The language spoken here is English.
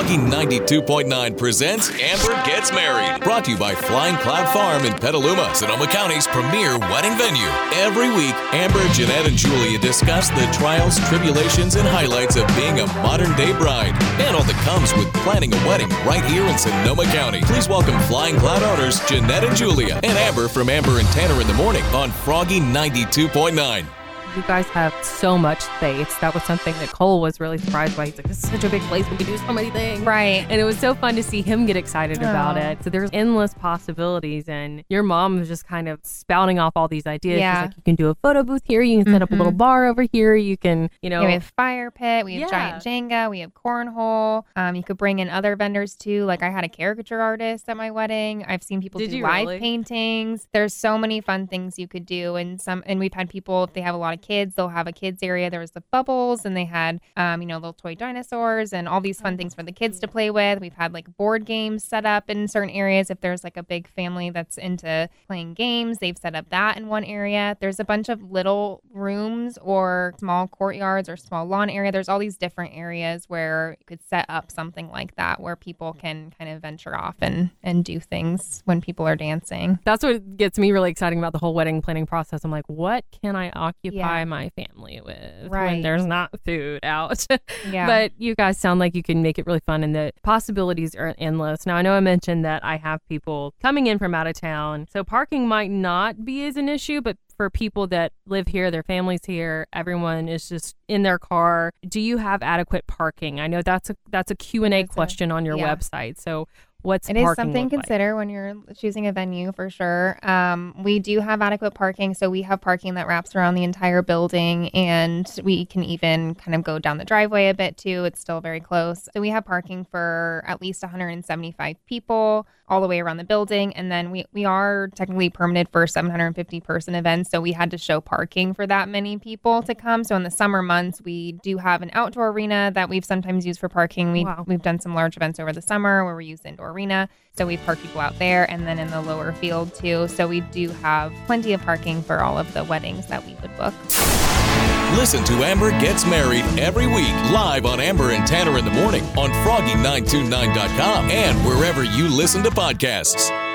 Froggy 92.9 presents Amber Gets Married. Brought to you by Flying Cloud Farm in Petaluma, Sonoma County's premier wedding venue. Every week, Amber, Jeanette, and Julia discuss the trials, tribulations, and highlights of being a modern day bride and all that comes with planning a wedding right here in Sonoma County. Please welcome Flying Cloud owners Jeanette and Julia and Amber from Amber and Tanner in the morning on Froggy 92.9. You guys have so much space. That was something that Cole was really surprised by. He's like, this is such a big place. We can do so many things. Right. And it was so fun to see him get excited about it. So there's endless possibilities. And your mom was just kind of spouting off all these ideas. She's Yeah. like, you can do a photo booth here. You can set up a little Mhm. bar over here. You can, you know, Yeah, we have fire pit. We have Yeah. giant Jenga. We have cornhole. Um, you could bring in other vendors too. Like I had a caricature artist at my wedding. I've seen people Did do live really? paintings. There's so many fun things you could do, and some. And we've had people if they have a lot of kids, they'll have a kids area. There was the bubbles, and they had, um, you know, little toy dinosaurs and all these fun things for the kids to play with. We've had like board games set up in certain areas. If there's like a big family that's into playing games, they've set up that in one area. There's a bunch of little rooms or small courtyards or small lawn area. There's all these different areas where you could set up something like that where people can kind of venture off and and do things when people are dancing. that's what gets me really excited about the whole wedding planning process. I'm like, what can I occupy Yeah. my family with when Right. there's not food out? Yeah. But you guys sound like you can make it really fun and the possibilities are endless. Now, I know I mentioned that I have people coming in from out of town. So parking might not be as an issue, but for people that live here, their families here, everyone is just in their car. Do you have adequate parking? I know that's a that's a Q&A That's a- question on your yeah. website. So what's It is something to look like? consider when you're choosing a venue for sure. Um, we do have adequate parking, so we have parking that wraps around the entire building, and we can even kind of go down the driveway a bit too. It's still very close, so we have parking for at least 175 people all the way around the building, and then we we are technically permitted for 750 person events, so we had to show parking for that many people to come. So in the summer months, we do have an outdoor arena that we've sometimes used for parking. We Wow. we've done some large events over the summer where we use indoor arena. So we park people out there and then in the lower field too. So we do have plenty of parking for all of the weddings that we would book. Listen to Amber Gets Married every week live on Amber and Tanner in the morning on Froggy929.com and wherever you listen to podcasts.